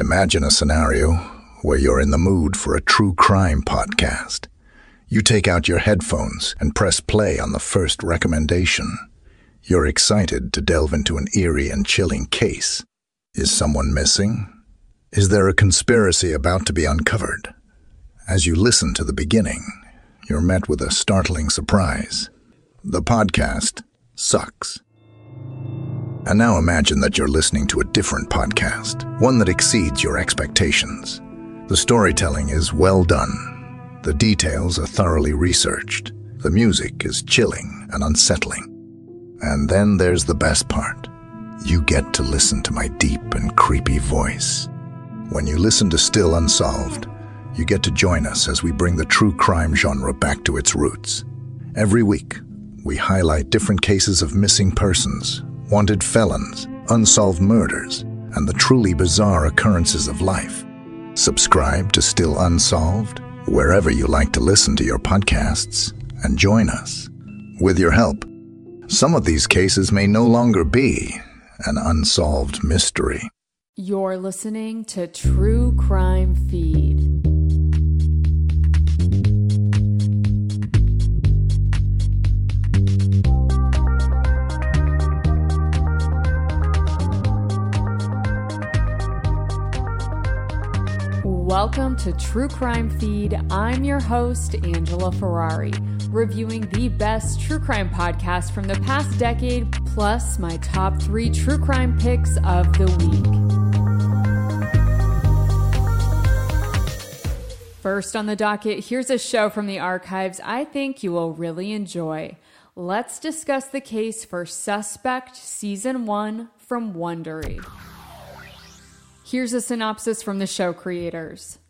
Imagine a scenario where you're in the mood for a true crime podcast. You take out your headphones and press play on the first recommendation. You're excited to delve into an eerie and chilling case. Is someone missing? Is there a conspiracy about to be uncovered? As you listen to the beginning, you're met with a startling surprise. The podcast sucks. And now imagine that you're listening to a different podcast, one that exceeds your expectations. The storytelling is well done. The details are thoroughly researched. The music is chilling and unsettling. And then there's the best part. You get to listen to my deep and creepy voice. When you listen to Still Unsolved, you get to join us as we bring the true crime genre back to its roots. Every week, we highlight different cases of missing persons, wanted felons, unsolved murders, and the truly bizarre occurrences of life. Subscribe to Still Unsolved wherever you like to listen to your podcasts and join us. With your help, some of these cases may no longer be an unsolved mystery. You're listening to True Crime Feed. Welcome to True Crime Feed. I'm your host, Angela Ferrari, reviewing the best true crime podcast from the past decade, plus my top three true crime picks of the week. First on the docket, here's a show from the archives I think you will really enjoy. Let's discuss the case for Suspect Season 1 from Wondery. Here's a synopsis from the show creators.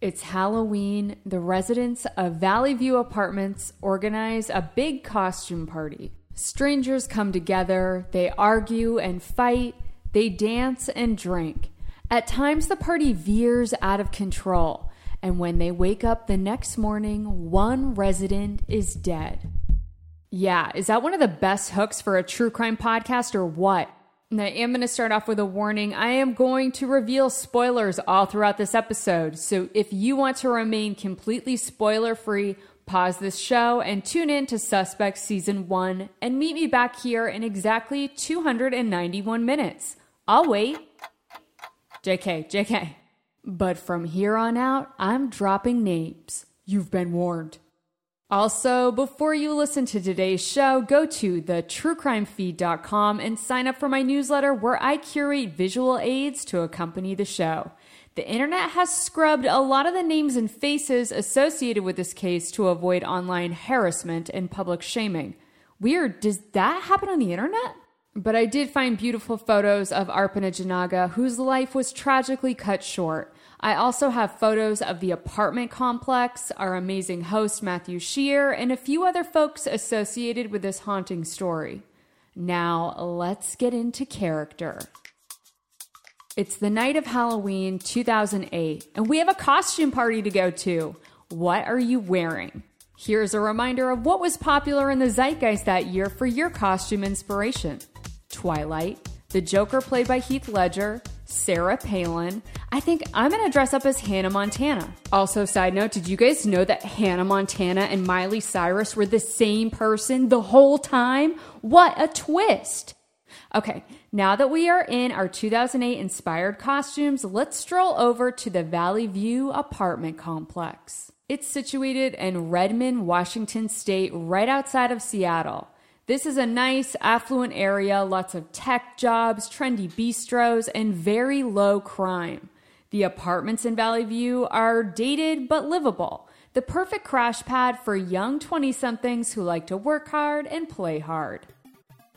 It's Halloween. The residents of Valley View Apartments organize a big costume party. Strangers come together, they argue and fight, they dance and drink. At times, the party veers out of control, and when they wake up the next morning, one resident is dead. Yeah, is that one of the best hooks for a true crime podcast or what? I am going to start off with a warning. I am going to reveal spoilers all throughout this episode. So if you want to remain completely spoiler free, pause this show and tune in to Suspect Season 1 and meet me back here in exactly 291 minutes. I'll wait. JK, JK. But from here on out, I'm dropping names. You've been warned. Also, before you listen to today's show, go to thetruecrimefeed.com and sign up for my newsletter where I curate visual aids to accompany the show. The internet has scrubbed a lot of the names and faces associated with this case to avoid online harassment and public shaming. Weird, does that happen on the internet? But I did find beautiful photos of Arpana Janaga, whose life was tragically cut short. I also have photos of the apartment complex, our amazing host Matthew Shear, and a few other folks associated with this haunting story. Now, let's get into character. It's the night of Halloween 2008, and we have a costume party to go to. What are you wearing? Here's a reminder of what was popular in the zeitgeist that year for your costume inspiration Twilight, the Joker played by Heath Ledger, Sarah Palin. I think I'm gonna dress up as Hannah Montana. Also, side note, did you guys know that Hannah Montana and Miley Cyrus were the same person the whole time? What a twist! Okay, now that we are in our 2008 inspired costumes, let's stroll over to the Valley View apartment complex. It's situated in Redmond, Washington state, right outside of Seattle. This is a nice, affluent area, lots of tech jobs, trendy bistros, and very low crime. The apartments in Valley View are dated but livable, the perfect crash pad for young 20 somethings who like to work hard and play hard.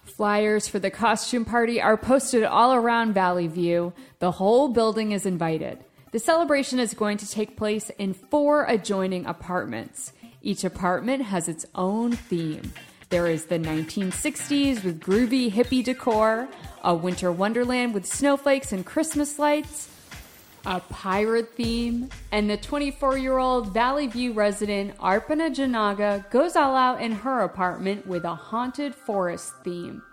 Flyers for the costume party are posted all around Valley View. The whole building is invited. The celebration is going to take place in four adjoining apartments. Each apartment has its own theme. There is the 1960s with groovy hippie decor, a winter wonderland with snowflakes and Christmas lights, a pirate theme, and the 24 year old Valley View resident Arpana Janaga goes all out in her apartment with a haunted forest theme.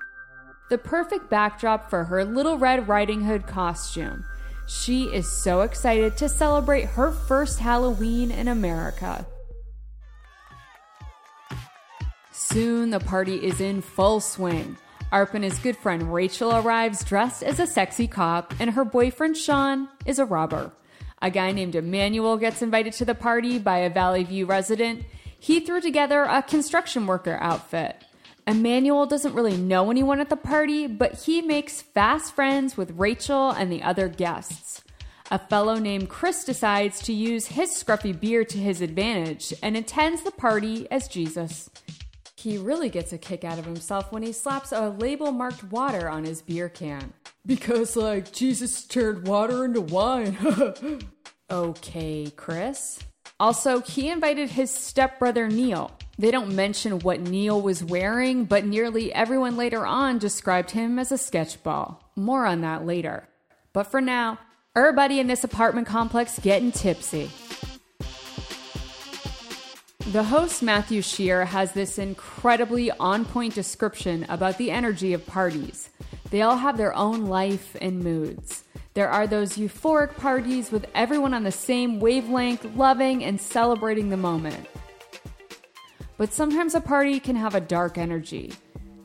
The perfect backdrop for her Little Red Riding Hood costume. She is so excited to celebrate her first Halloween in America. Soon the party is in full swing. Arpana's good friend Rachel arrives dressed as a sexy cop, and her boyfriend Sean is a robber. A guy named Emmanuel gets invited to the party by a Valley View resident. He threw together a construction worker outfit. Emmanuel doesn't really know anyone at the party, but he makes fast friends with Rachel and the other guests. A fellow named Chris decides to use his scruffy beard to his advantage and attends the party as Jesus. He really gets a kick out of himself when he slaps a label marked water on his beer can. Because, like, Jesus turned water into wine. okay, Chris. Also, he invited his stepbrother Neil. They don't mention what Neil was wearing, but nearly everyone later on described him as a sketchball. More on that later. But for now, everybody in this apartment complex getting tipsy. The host, Matthew Shear, has this incredibly on point description about the energy of parties. They all have their own life and moods. There are those euphoric parties with everyone on the same wavelength, loving and celebrating the moment. But sometimes a party can have a dark energy.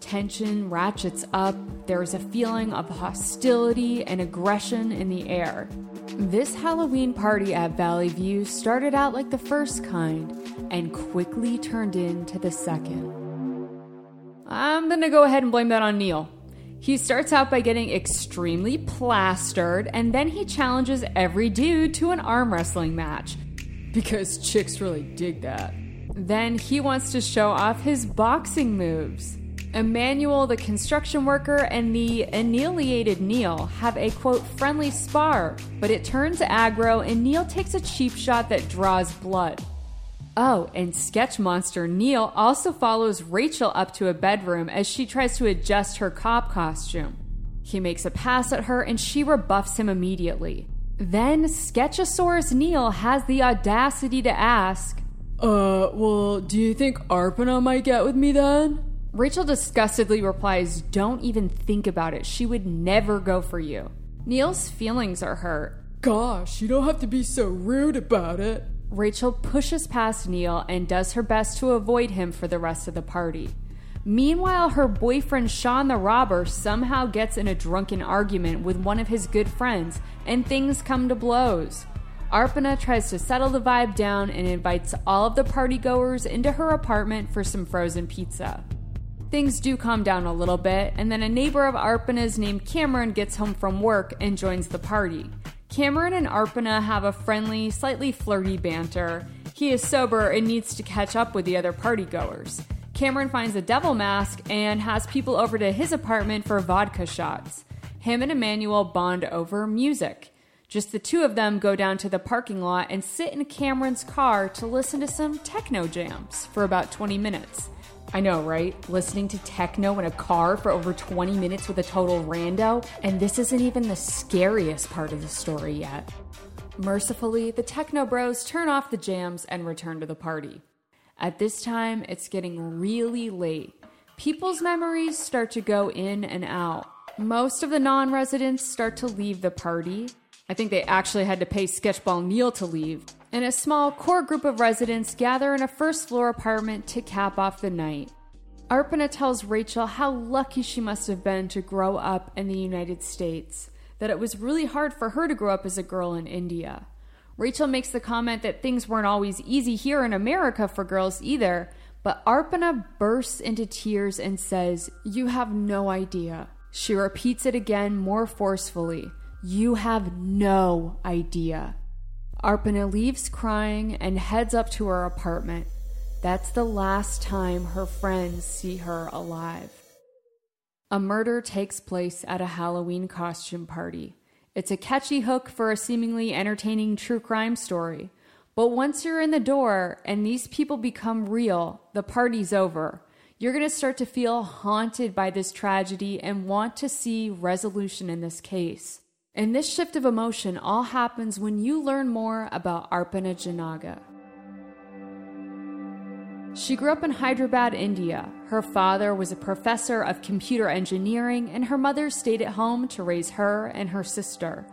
Tension ratchets up, there is a feeling of hostility and aggression in the air. This Halloween party at Valley View started out like the first kind and quickly turned into the second. I'm gonna go ahead and blame that on Neil. He starts out by getting extremely plastered, and then he challenges every dude to an arm wrestling match. Because chicks really dig that. Then he wants to show off his boxing moves. Emmanuel, the construction worker, and the annihilated Neil have a quote friendly spar, but it turns aggro and Neil takes a cheap shot that draws blood. Oh, and sketch monster Neil also follows Rachel up to a bedroom as she tries to adjust her cop costume. He makes a pass at her and she rebuffs him immediately. Then Sketchosaurus Neil has the audacity to ask, Uh, well, do you think Arpana might get with me then? Rachel disgustedly replies, Don't even think about it. She would never go for you. Neil's feelings are hurt. Gosh, you don't have to be so rude about it. Rachel pushes past Neil and does her best to avoid him for the rest of the party. Meanwhile, her boyfriend Sean the robber somehow gets in a drunken argument with one of his good friends, and things come to blows. Arpana tries to settle the vibe down and invites all of the partygoers into her apartment for some frozen pizza. Things do calm down a little bit, and then a neighbor of Arpana's named Cameron gets home from work and joins the party. Cameron and Arpana have a friendly, slightly flirty banter. He is sober and needs to catch up with the other partygoers. Cameron finds a devil mask and has people over to his apartment for vodka shots. Him and Emmanuel bond over music. Just the two of them go down to the parking lot and sit in Cameron's car to listen to some techno jams for about 20 minutes. I know, right? Listening to techno in a car for over 20 minutes with a total rando, and this isn't even the scariest part of the story yet. Mercifully, the techno bros turn off the jams and return to the party. At this time, it's getting really late. People's memories start to go in and out. Most of the non residents start to leave the party. I think they actually had to pay Sketchball Neil to leave, and a small core group of residents gather in a first floor apartment to cap off the night. Arpana tells Rachel how lucky she must have been to grow up in the United States, that it was really hard for her to grow up as a girl in India. Rachel makes the comment that things weren't always easy here in America for girls either, but Arpana bursts into tears and says, You have no idea. She repeats it again more forcefully. You have no idea. Arpana leaves crying and heads up to her apartment. That's the last time her friends see her alive. A murder takes place at a Halloween costume party. It's a catchy hook for a seemingly entertaining true crime story. But once you're in the door and these people become real, the party's over. You're going to start to feel haunted by this tragedy and want to see resolution in this case. And this shift of emotion all happens when you learn more about Arpana Janaga. She grew up in Hyderabad, India. Her father was a professor of computer engineering, and her mother stayed at home to raise her and her sister.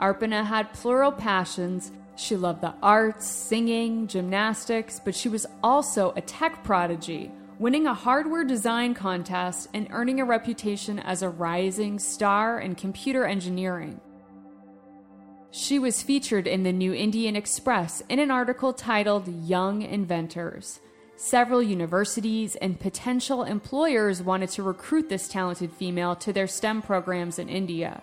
Arpana had plural passions. She loved the arts, singing, gymnastics, but she was also a tech prodigy, winning a hardware design contest and earning a reputation as a rising star in computer engineering. She was featured in the New Indian Express in an article titled Young Inventors. Several universities and potential employers wanted to recruit this talented female to their STEM programs in India.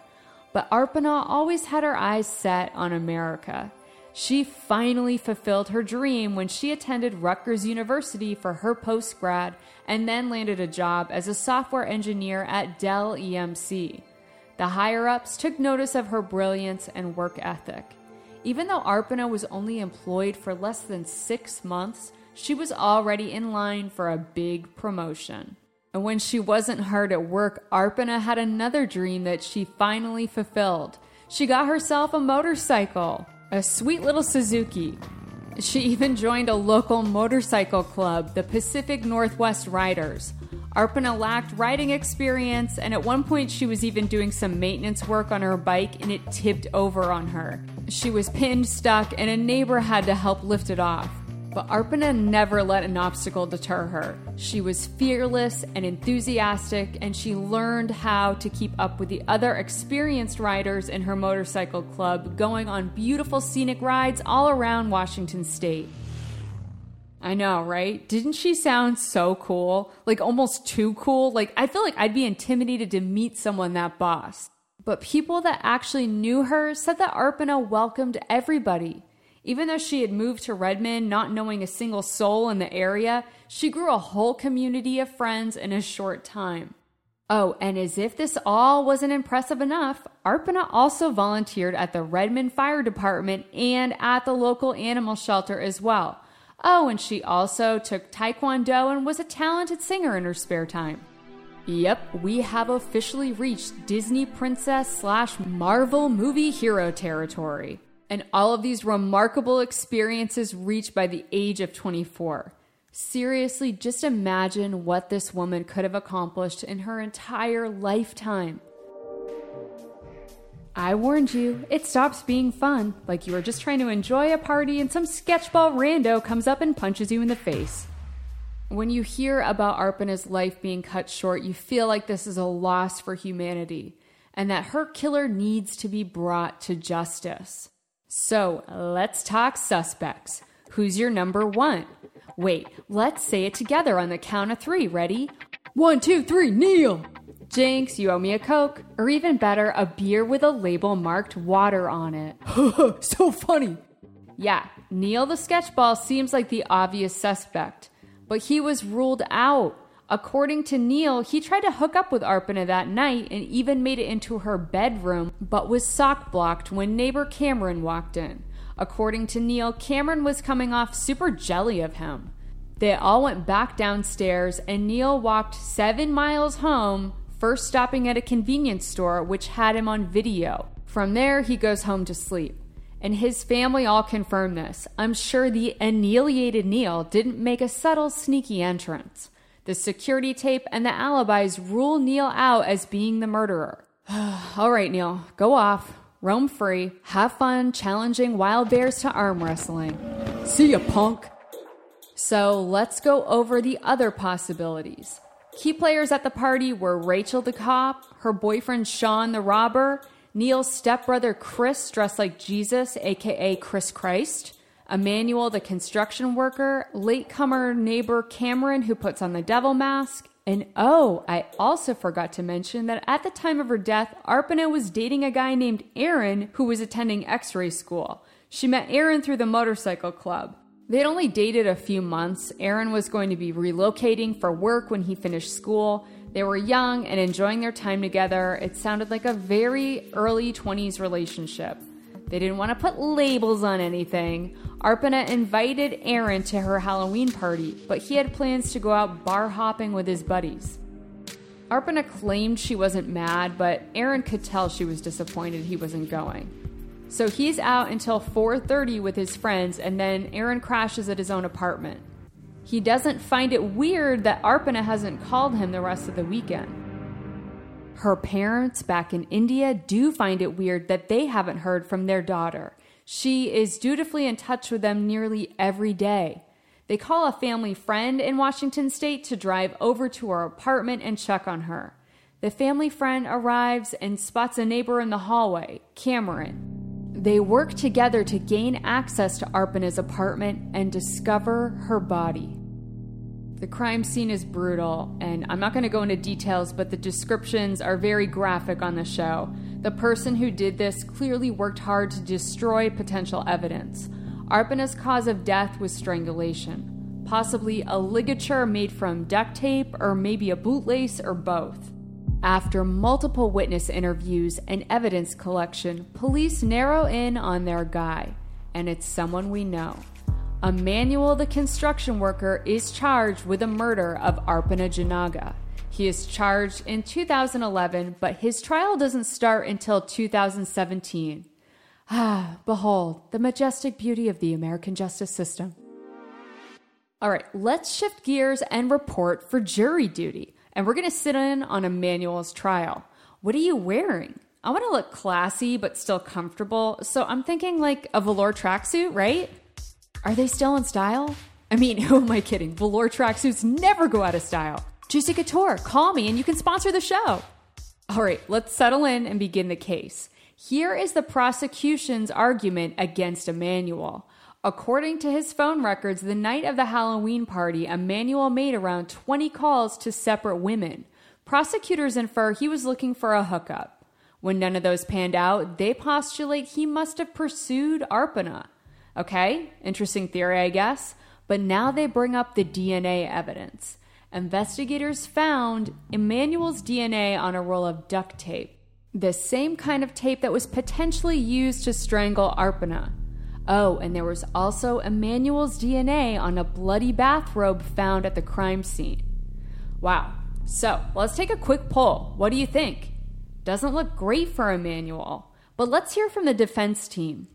But Arpana always had her eyes set on America. She finally fulfilled her dream when she attended Rutgers University for her postgrad and then landed a job as a software engineer at Dell EMC. The higher ups took notice of her brilliance and work ethic. Even though Arpana was only employed for less than six months, she was already in line for a big promotion. And when she wasn't hard at work, Arpana had another dream that she finally fulfilled. She got herself a motorcycle, a sweet little Suzuki. She even joined a local motorcycle club, the Pacific Northwest Riders. Arpana lacked riding experience, and at one point she was even doing some maintenance work on her bike and it tipped over on her. She was pinned, stuck, and a neighbor had to help lift it off. But Arpana never let an obstacle deter her. She was fearless and enthusiastic, and she learned how to keep up with the other experienced riders in her motorcycle club, going on beautiful scenic rides all around Washington state. I know, right? Didn't she sound so cool? Like almost too cool? Like, I feel like I'd be intimidated to meet someone that boss. But people that actually knew her said that Arpana welcomed everybody. Even though she had moved to Redmond, not knowing a single soul in the area, she grew a whole community of friends in a short time. Oh, and as if this all wasn't impressive enough, Arpana also volunteered at the Redmond Fire Department and at the local animal shelter as well. Oh, and she also took Taekwondo and was a talented singer in her spare time. Yep, we have officially reached Disney princess slash Marvel movie hero territory and all of these remarkable experiences reached by the age of 24. Seriously, just imagine what this woman could have accomplished in her entire lifetime. I warned you, it stops being fun, like you are just trying to enjoy a party and some sketchball rando comes up and punches you in the face. When you hear about Arpana's life being cut short, you feel like this is a loss for humanity and that her killer needs to be brought to justice. So let's talk suspects. Who's your number one? Wait, let's say it together on the count of three. Ready? One, two, three, Neil! Jinx, you owe me a Coke. Or even better, a beer with a label marked water on it. so funny! Yeah, Neil the sketchball seems like the obvious suspect, but he was ruled out. According to Neil, he tried to hook up with Arpana that night and even made it into her bedroom, but was sock blocked when neighbor Cameron walked in. According to Neil, Cameron was coming off super jelly of him. They all went back downstairs, and Neil walked seven miles home, first stopping at a convenience store, which had him on video. From there, he goes home to sleep. And his family all confirm this. I'm sure the annihilated Neil didn't make a subtle, sneaky entrance. The security tape and the alibis rule Neil out as being the murderer. All right, Neil, go off, roam free, have fun challenging wild bears to arm wrestling. See ya, punk. So let's go over the other possibilities. Key players at the party were Rachel the cop, her boyfriend Sean the robber, Neil's stepbrother Chris dressed like Jesus, aka Chris Christ, Emmanuel, the construction worker, latecomer neighbor Cameron, who puts on the devil mask. And oh, I also forgot to mention that at the time of her death, Arpana was dating a guy named Aaron who was attending x ray school. She met Aaron through the motorcycle club. They'd only dated a few months. Aaron was going to be relocating for work when he finished school. They were young and enjoying their time together. It sounded like a very early 20s relationship. They didn't want to put labels on anything. Arpana invited Aaron to her Halloween party, but he had plans to go out bar hopping with his buddies. Arpana claimed she wasn't mad, but Aaron could tell she was disappointed he wasn't going. So he's out until 4:30 with his friends and then Aaron crashes at his own apartment. He doesn't find it weird that Arpana hasn't called him the rest of the weekend. Her parents back in India do find it weird that they haven't heard from their daughter. She is dutifully in touch with them nearly every day. They call a family friend in Washington state to drive over to her apartment and check on her. The family friend arrives and spots a neighbor in the hallway, Cameron. They work together to gain access to Arpana's apartment and discover her body. The crime scene is brutal, and I'm not going to go into details, but the descriptions are very graphic on the show. The person who did this clearly worked hard to destroy potential evidence. Arpana's cause of death was strangulation, possibly a ligature made from duct tape, or maybe a bootlace, or both. After multiple witness interviews and evidence collection, police narrow in on their guy, and it's someone we know. Emmanuel, the construction worker, is charged with the murder of Arpana Janaga. He is charged in 2011, but his trial doesn't start until 2017. Ah, behold, the majestic beauty of the American justice system. All right, let's shift gears and report for jury duty and we're going to sit in on Emmanuel's trial. What are you wearing? I want to look classy but still comfortable, so I'm thinking like a velour tracksuit, right? Are they still in style? I mean, who am I kidding? Velour tracksuits never go out of style. Juicy Couture, call me and you can sponsor the show. All right, let's settle in and begin the case. Here is the prosecution's argument against Emmanuel. According to his phone records, the night of the Halloween party, Emmanuel made around 20 calls to separate women. Prosecutors infer he was looking for a hookup. When none of those panned out, they postulate he must have pursued Arpana. Okay, interesting theory, I guess. But now they bring up the DNA evidence. Investigators found Emmanuel's DNA on a roll of duct tape, the same kind of tape that was potentially used to strangle Arpana. Oh, and there was also Emmanuel's DNA on a bloody bathrobe found at the crime scene. Wow. So let's take a quick poll. What do you think? Doesn't look great for Emmanuel, but let's hear from the defense team.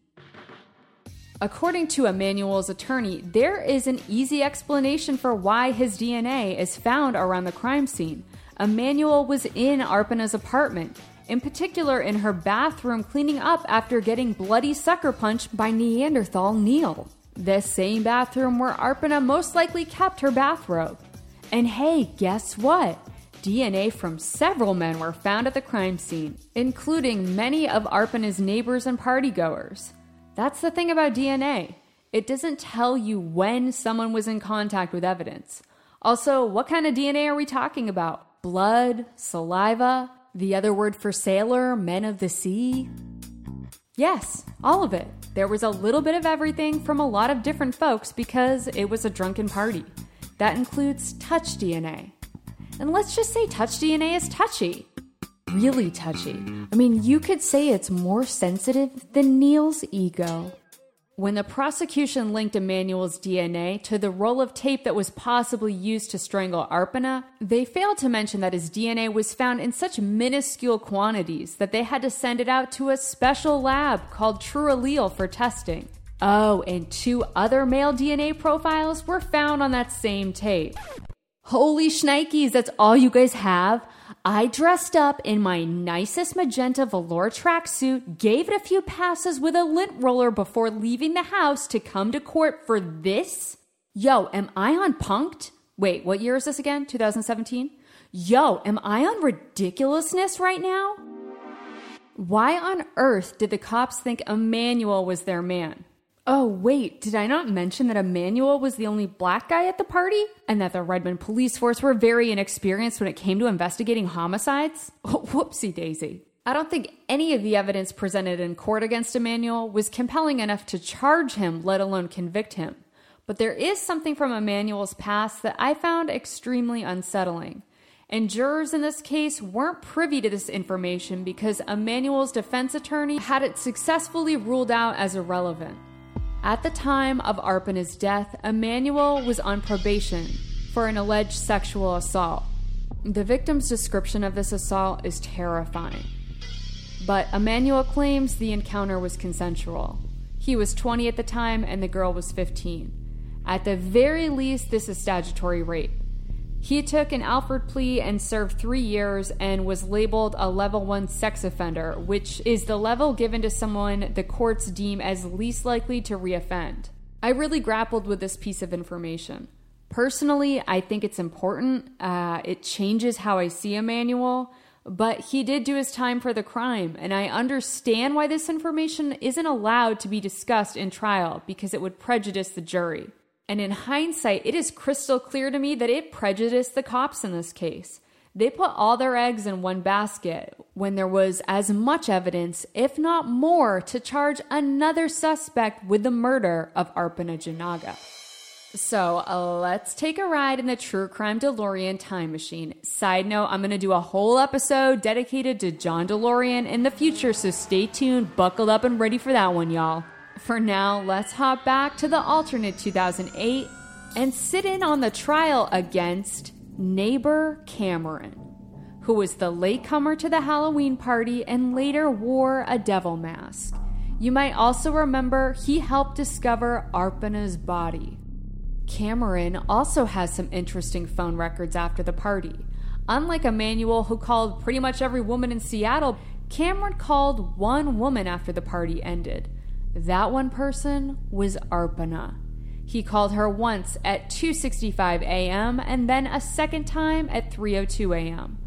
According to Emmanuel's attorney, there is an easy explanation for why his DNA is found around the crime scene. Emmanuel was in Arpana's apartment in particular in her bathroom cleaning up after getting bloody sucker punched by Neanderthal Neil. This same bathroom where Arpana most likely kept her bathrobe. And hey, guess what? DNA from several men were found at the crime scene, including many of Arpana's neighbors and partygoers. That's the thing about DNA. It doesn't tell you when someone was in contact with evidence. Also, what kind of DNA are we talking about? Blood, saliva, the other word for sailor, men of the sea? Yes, all of it. There was a little bit of everything from a lot of different folks because it was a drunken party. That includes touch DNA. And let's just say touch DNA is touchy. Really touchy. I mean, you could say it's more sensitive than Neil's ego. When the prosecution linked Emmanuel's DNA to the roll of tape that was possibly used to strangle Arpana, they failed to mention that his DNA was found in such minuscule quantities that they had to send it out to a special lab called TrueAllele for testing. Oh, and two other male DNA profiles were found on that same tape. Holy shnikes, that's all you guys have? I dressed up in my nicest magenta velour tracksuit, gave it a few passes with a lint roller before leaving the house to come to court for this? Yo, am I on punked? Wait, what year is this again? 2017? Yo, am I on ridiculousness right now? Why on earth did the cops think Emmanuel was their man? Oh, wait, did I not mention that Emmanuel was the only black guy at the party? And that the Redmond police force were very inexperienced when it came to investigating homicides? Whoopsie daisy. I don't think any of the evidence presented in court against Emmanuel was compelling enough to charge him, let alone convict him. But there is something from Emmanuel's past that I found extremely unsettling. And jurors in this case weren't privy to this information because Emmanuel's defense attorney had it successfully ruled out as irrelevant. At the time of Arpana's death, Emmanuel was on probation for an alleged sexual assault. The victim's description of this assault is terrifying. But Emmanuel claims the encounter was consensual. He was 20 at the time and the girl was 15. At the very least, this is statutory rape. He took an Alford plea and served three years and was labeled a level one sex offender, which is the level given to someone the courts deem as least likely to reoffend. I really grappled with this piece of information. Personally, I think it's important. Uh, it changes how I see Emmanuel, but he did do his time for the crime, and I understand why this information isn't allowed to be discussed in trial because it would prejudice the jury. And in hindsight, it is crystal clear to me that it prejudiced the cops in this case. They put all their eggs in one basket when there was as much evidence, if not more, to charge another suspect with the murder of Arpana Janaga. So uh, let's take a ride in the True Crime DeLorean time machine. Side note, I'm going to do a whole episode dedicated to John DeLorean in the future, so stay tuned, buckled up, and ready for that one, y'all. For now, let's hop back to the alternate 2008 and sit in on the trial against neighbor Cameron, who was the latecomer to the Halloween party and later wore a devil mask. You might also remember he helped discover Arpana's body. Cameron also has some interesting phone records after the party. Unlike Emmanuel, who called pretty much every woman in Seattle, Cameron called one woman after the party ended. That one person was Arpana. He called her once at 2:65 a.m. and then a second time at 3:02 a.m.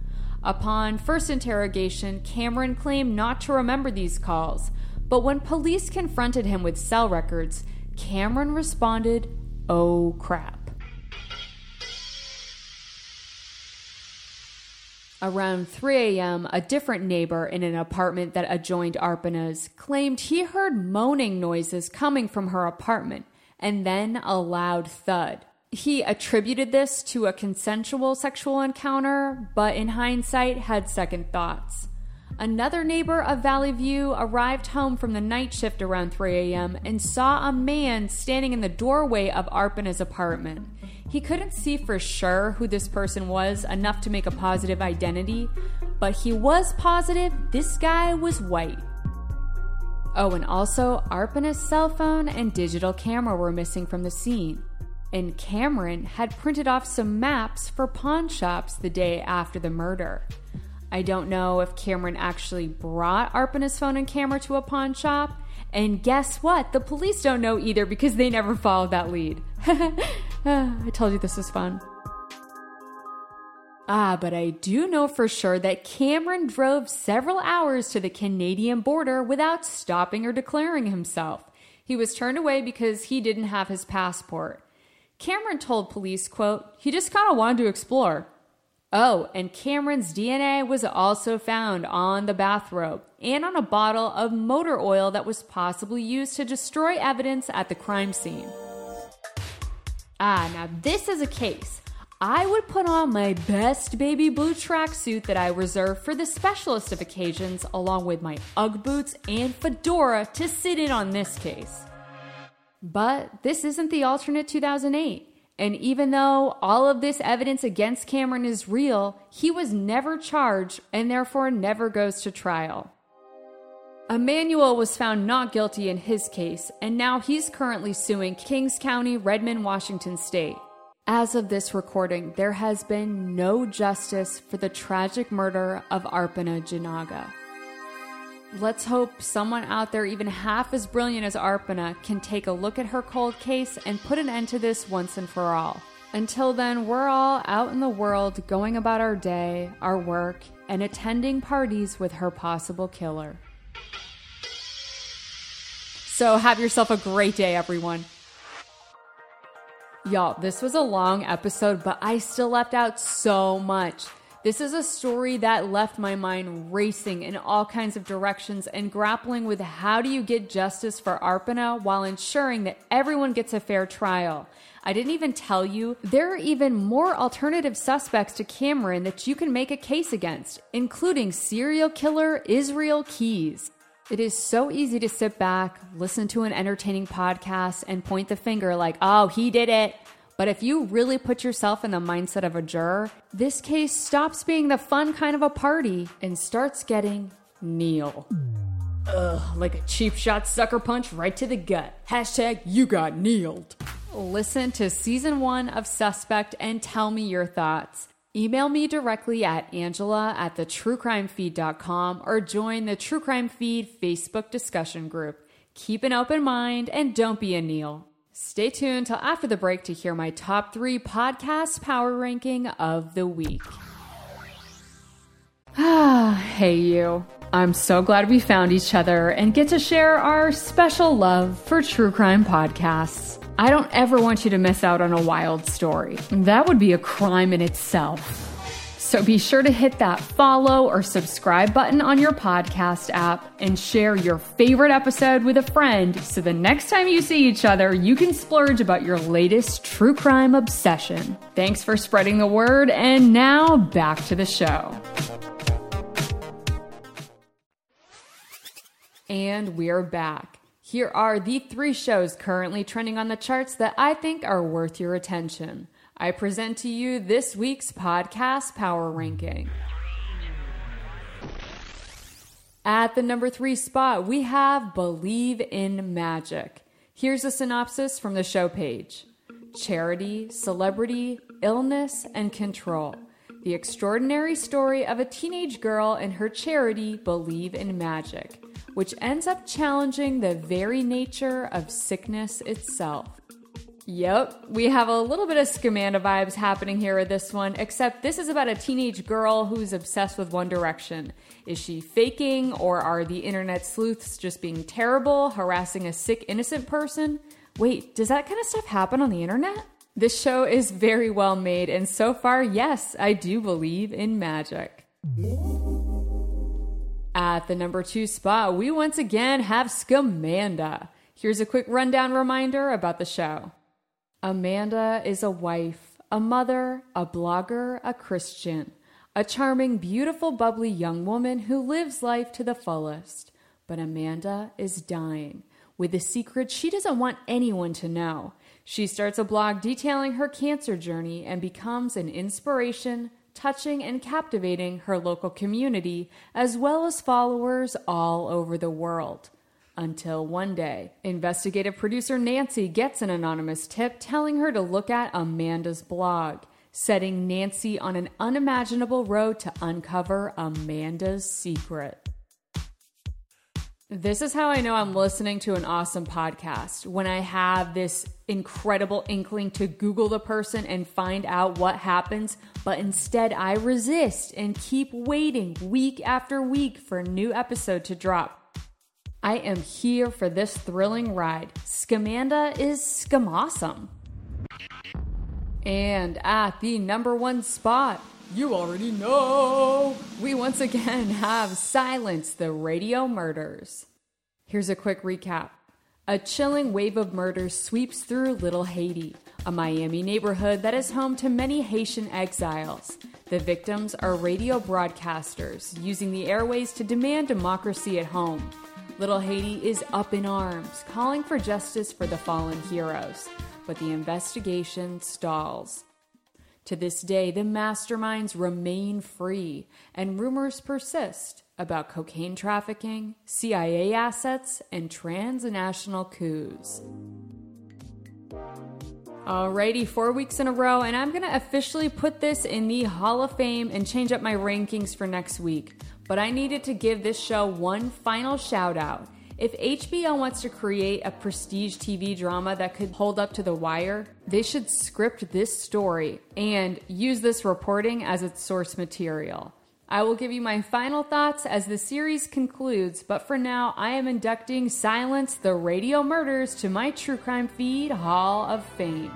Upon first interrogation, Cameron claimed not to remember these calls, but when police confronted him with cell records, Cameron responded, "Oh crap." Around 3 a.m., a different neighbor in an apartment that adjoined Arpana's claimed he heard moaning noises coming from her apartment and then a loud thud. He attributed this to a consensual sexual encounter, but in hindsight had second thoughts. Another neighbor of Valley View arrived home from the night shift around 3 a.m. and saw a man standing in the doorway of Arpana's apartment. He couldn't see for sure who this person was enough to make a positive identity, but he was positive this guy was white. Oh, and also, Arpana's cell phone and digital camera were missing from the scene. And Cameron had printed off some maps for pawn shops the day after the murder. I don't know if Cameron actually brought Arpana's phone and camera to a pawn shop. And guess what? The police don't know either because they never followed that lead. I told you this was fun. Ah, but I do know for sure that Cameron drove several hours to the Canadian border without stopping or declaring himself. He was turned away because he didn't have his passport. Cameron told police, quote, he just kind of wanted to explore. Oh, and Cameron's DNA was also found on the bathrobe and on a bottle of motor oil that was possibly used to destroy evidence at the crime scene. Ah, now this is a case. I would put on my best baby blue tracksuit that I reserve for the specialist of occasions, along with my Ugg boots and fedora to sit in on this case. But this isn't the alternate 2008. And even though all of this evidence against Cameron is real, he was never charged and therefore never goes to trial. Emmanuel was found not guilty in his case, and now he's currently suing Kings County, Redmond, Washington State. As of this recording, there has been no justice for the tragic murder of Arpana Janaga. Let's hope someone out there, even half as brilliant as Arpana, can take a look at her cold case and put an end to this once and for all. Until then, we're all out in the world going about our day, our work, and attending parties with her possible killer. So have yourself a great day, everyone. Y'all, this was a long episode, but I still left out so much. This is a story that left my mind racing in all kinds of directions and grappling with how do you get justice for Arpana while ensuring that everyone gets a fair trial. I didn't even tell you there are even more alternative suspects to Cameron that you can make a case against, including serial killer Israel Keyes. It is so easy to sit back, listen to an entertaining podcast, and point the finger like, oh, he did it. But if you really put yourself in the mindset of a juror, this case stops being the fun kind of a party and starts getting Neil. Ugh, like a cheap shot sucker punch right to the gut. Hashtag you got kneeled. Listen to season one of Suspect and tell me your thoughts. Email me directly at angela at thetruecrimefeed.com or join the True Crime Feed Facebook discussion group. Keep an open mind and don't be a Neil. Stay tuned till after the break to hear my top three podcast power ranking of the week. Ah, hey you. I'm so glad we found each other and get to share our special love for true crime podcasts. I don't ever want you to miss out on a wild story. That would be a crime in itself. So be sure to hit that follow or subscribe button on your podcast app and share your favorite episode with a friend so the next time you see each other, you can splurge about your latest true crime obsession. Thanks for spreading the word, and now back to the show. And we're back. Here are the three shows currently trending on the charts that I think are worth your attention. I present to you this week's podcast power ranking. At the number three spot, we have Believe in Magic. Here's a synopsis from the show page Charity, Celebrity, Illness, and Control. The extraordinary story of a teenage girl and her charity Believe in Magic which ends up challenging the very nature of sickness itself. Yep, we have a little bit of Scamanda vibes happening here with this one, except this is about a teenage girl who's obsessed with One Direction. Is she faking, or are the internet sleuths just being terrible, harassing a sick, innocent person? Wait, does that kind of stuff happen on the internet? This show is very well made, and so far, yes, I do believe in magic. At the number two spot, we once again have Scamanda. Here's a quick rundown reminder about the show. Amanda is a wife, a mother, a blogger, a Christian, a charming, beautiful, bubbly young woman who lives life to the fullest. But Amanda is dying with a secret she doesn't want anyone to know. She starts a blog detailing her cancer journey and becomes an inspiration, touching and captivating her local community as well as followers all over the world. Until one day, investigative producer Nancy gets an anonymous tip telling her to look at Amanda's blog, setting Nancy on an unimaginable road to uncover Amanda's secret. This is how I know I'm listening to an awesome podcast when I have this incredible inkling to Google the person and find out what happens, but instead I resist and keep waiting week after week for a new episode to drop. I am here for this thrilling ride. Scamanda is scamawesome. And at the number one spot, you already know. We once again have Silence the Radio Murders. Here's a quick recap. A chilling wave of murders sweeps through Little Haiti, a Miami neighborhood that is home to many Haitian exiles. The victims are radio broadcasters using the airways to demand democracy at home. Little Haiti is up in arms, calling for justice for the fallen heroes, but the investigation stalls. To this day, the masterminds remain free, and rumors persist about cocaine trafficking, CIA assets, and transnational coups. Alrighty, four weeks in a row, and I'm gonna officially put this in the Hall of Fame and change up my rankings for next week. But I needed to give this show one final shout out. If HBO wants to create a prestige TV drama that could hold up to the wire, they should script this story and use this reporting as its source material. I will give you my final thoughts as the series concludes, but for now, I am inducting Silence the Radio Murders to my True Crime Feed Hall of Fame.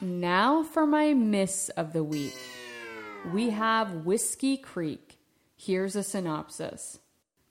Now for my miss of the week. We have Whiskey Creek. Here's a synopsis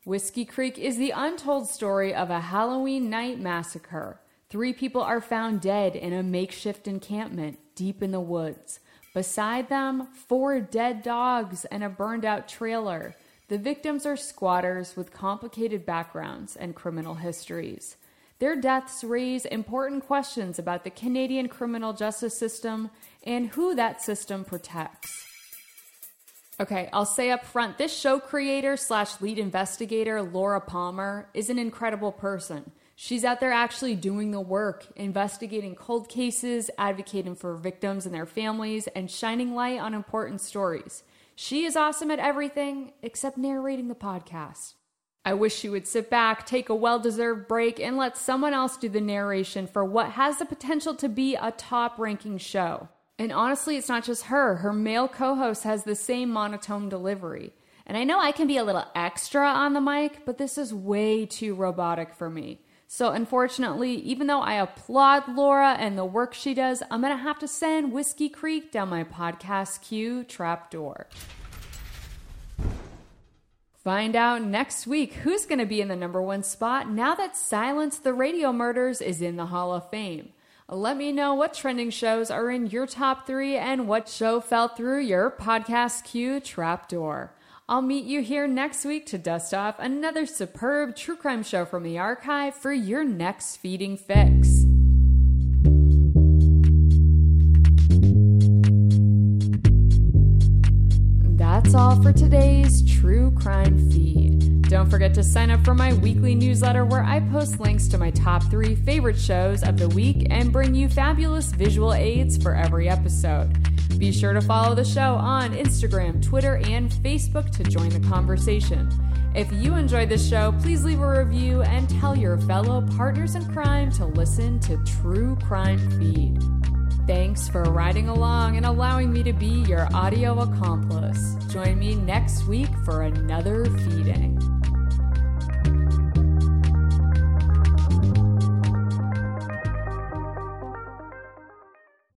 Whiskey Creek is the untold story of a Halloween night massacre. Three people are found dead in a makeshift encampment deep in the woods. Beside them, four dead dogs and a burned out trailer. The victims are squatters with complicated backgrounds and criminal histories. Their deaths raise important questions about the Canadian criminal justice system and who that system protects. Okay, I'll say up front this show creator slash lead investigator, Laura Palmer, is an incredible person. She's out there actually doing the work, investigating cold cases, advocating for victims and their families, and shining light on important stories. She is awesome at everything except narrating the podcast. I wish she would sit back, take a well deserved break, and let someone else do the narration for what has the potential to be a top ranking show. And honestly, it's not just her. Her male co host has the same monotone delivery. And I know I can be a little extra on the mic, but this is way too robotic for me. So, unfortunately, even though I applaud Laura and the work she does, I'm going to have to send Whiskey Creek down my podcast queue trapdoor. Find out next week who's going to be in the number one spot now that Silence the Radio Murders is in the Hall of Fame. Let me know what trending shows are in your top three and what show fell through your podcast queue trapdoor. I'll meet you here next week to dust off another superb true crime show from the archive for your next feeding fix. That's all for today's true crime feed. Don't forget to sign up for my weekly newsletter where I post links to my top three favorite shows of the week and bring you fabulous visual aids for every episode. Be sure to follow the show on Instagram, Twitter, and Facebook to join the conversation. If you enjoyed this show, please leave a review and tell your fellow partners in crime to listen to True Crime Feed. Thanks for riding along and allowing me to be your audio accomplice. Join me next week for another feeding.